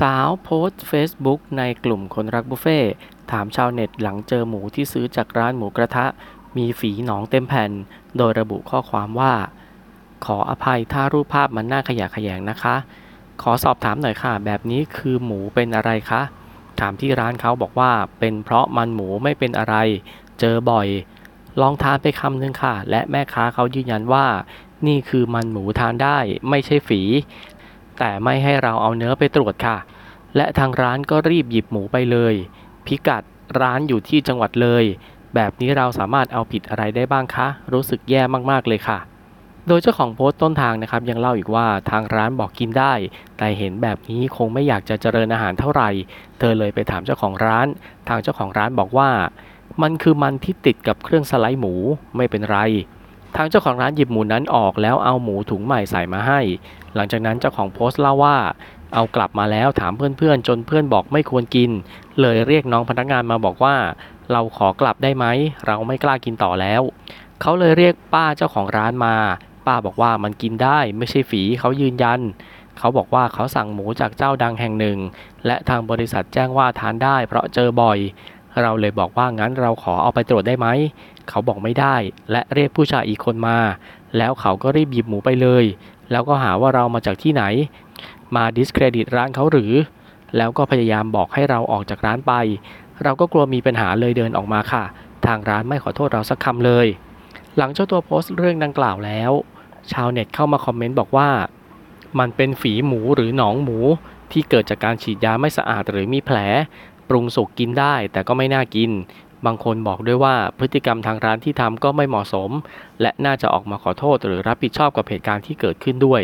สาวโพสต์ Facebook ในกลุ่มคนรักบุฟเฟ่ถามชาวเน็ตหลังเจอหมูที่ซื้อจากร้านหมูกระทะ มีฝีหนองเต็มแผ่น โดยระบุข้อความว่า ขออภัยถ้ารูปภาพมันน่าขยะแขยงนะคะ ขอสอบถามหน่อยค่ะ แบบนี้คือหมูเป็นอะไรคะ ถามที่ร้านเขาบอกว่า เป็นเพราะมันหมูไม่เป็นอะไร เจอบ่อย ลองทานไปคำนึงค่ะ และแม่ค้าเขายืนยันว่า นี่คือมันหมูทานได้ ไม่ใช่ฝี แต่ไม่ให้เราเอาเนื้อไปตรวจค่ะ และทางร้านก็รีบหยิบหมูไปเลย พิกัดร้านอยู่ที่จังหวัดเลย แบบนี้เราสามารถเอาผิดอะไรได้บ้างคะ รู้สึกแย่มากๆเลยค่ะ โดยเจ้าของโพสต์ต้นทางนะครับ ยังเล่าอีกว่าทางร้านบอกกินได้ แต่เห็นแบบนี้คงไม่อยากจะเจริญอาหารเท่าไหร่ เธอเลยไปถามเจ้าของร้าน ทางเจ้าของร้านบอกว่า มันคือมันที่ติดกับเครื่องสไลด์หมูไม่เป็นไร ทางเจ้าของร้านหยิบหมูนั้นออกแล้วเอาหมูถุงใหม่ใส่มาให้ หลังจากนั้นเจ้าของโพสต์เล่าว่า เอากลับมาแล้วถามเพื่อนๆ จนเพื่อนบอกไม่ควรกิน เลยเรียกน้องพนักงานมาบอกว่า เราขอกลับได้ไหมเราไม่กล้ากินต่อแล้ว เขาเลยเรียกป้าเจ้าของร้านมา ป้าบอกว่ามันกินได้ไม่ใช่ฝีเขายืนยัน เขาบอกว่าเขาสั่งหมูจากเจ้าดังแห่งหนึ่ง และทางบริษัทแจ้งว่าทานได้เพราะเจอบ่อย เราเลยบอกว่างั้นเราขอเอาไปตรวจได้ไหม เขาบอกไม่ได้ และเรียกผู้ชายอีกคนมา แล้วเขาก็รีบหยิบหมูไปเลย แล้วก็หาว่าเรามาจากที่ไหน มาดิสเครดิตร้านเขาหรือ แล้วก็พยายามบอกให้เราออกจากร้านไป เราก็กลัวมีปัญหาเลยเดินออกมาค่ะ ทางร้านไม่ขอโทษเราสักคำเลย หลังเจ้าตัวโพสต์เรื่องดังกล่าวแล้ว ชาวเน็ตเข้ามาคอมเมนต์บอกว่า มันเป็นฝีหมูหรือหนองหมูที่เกิดจากการฉีดยาไม่สะอาดหรือมีแผล ปรุงสุกกินได้ แต่ก็ไม่น่ากิน บางคนบอกด้วยว่าพฤติกรรมทางร้านที่ทำก็ไม่เหมาะสม และน่าจะออกมาขอโทษหรือรับผิดชอบกับเหตุการณ์ที่เกิดขึ้นด้วย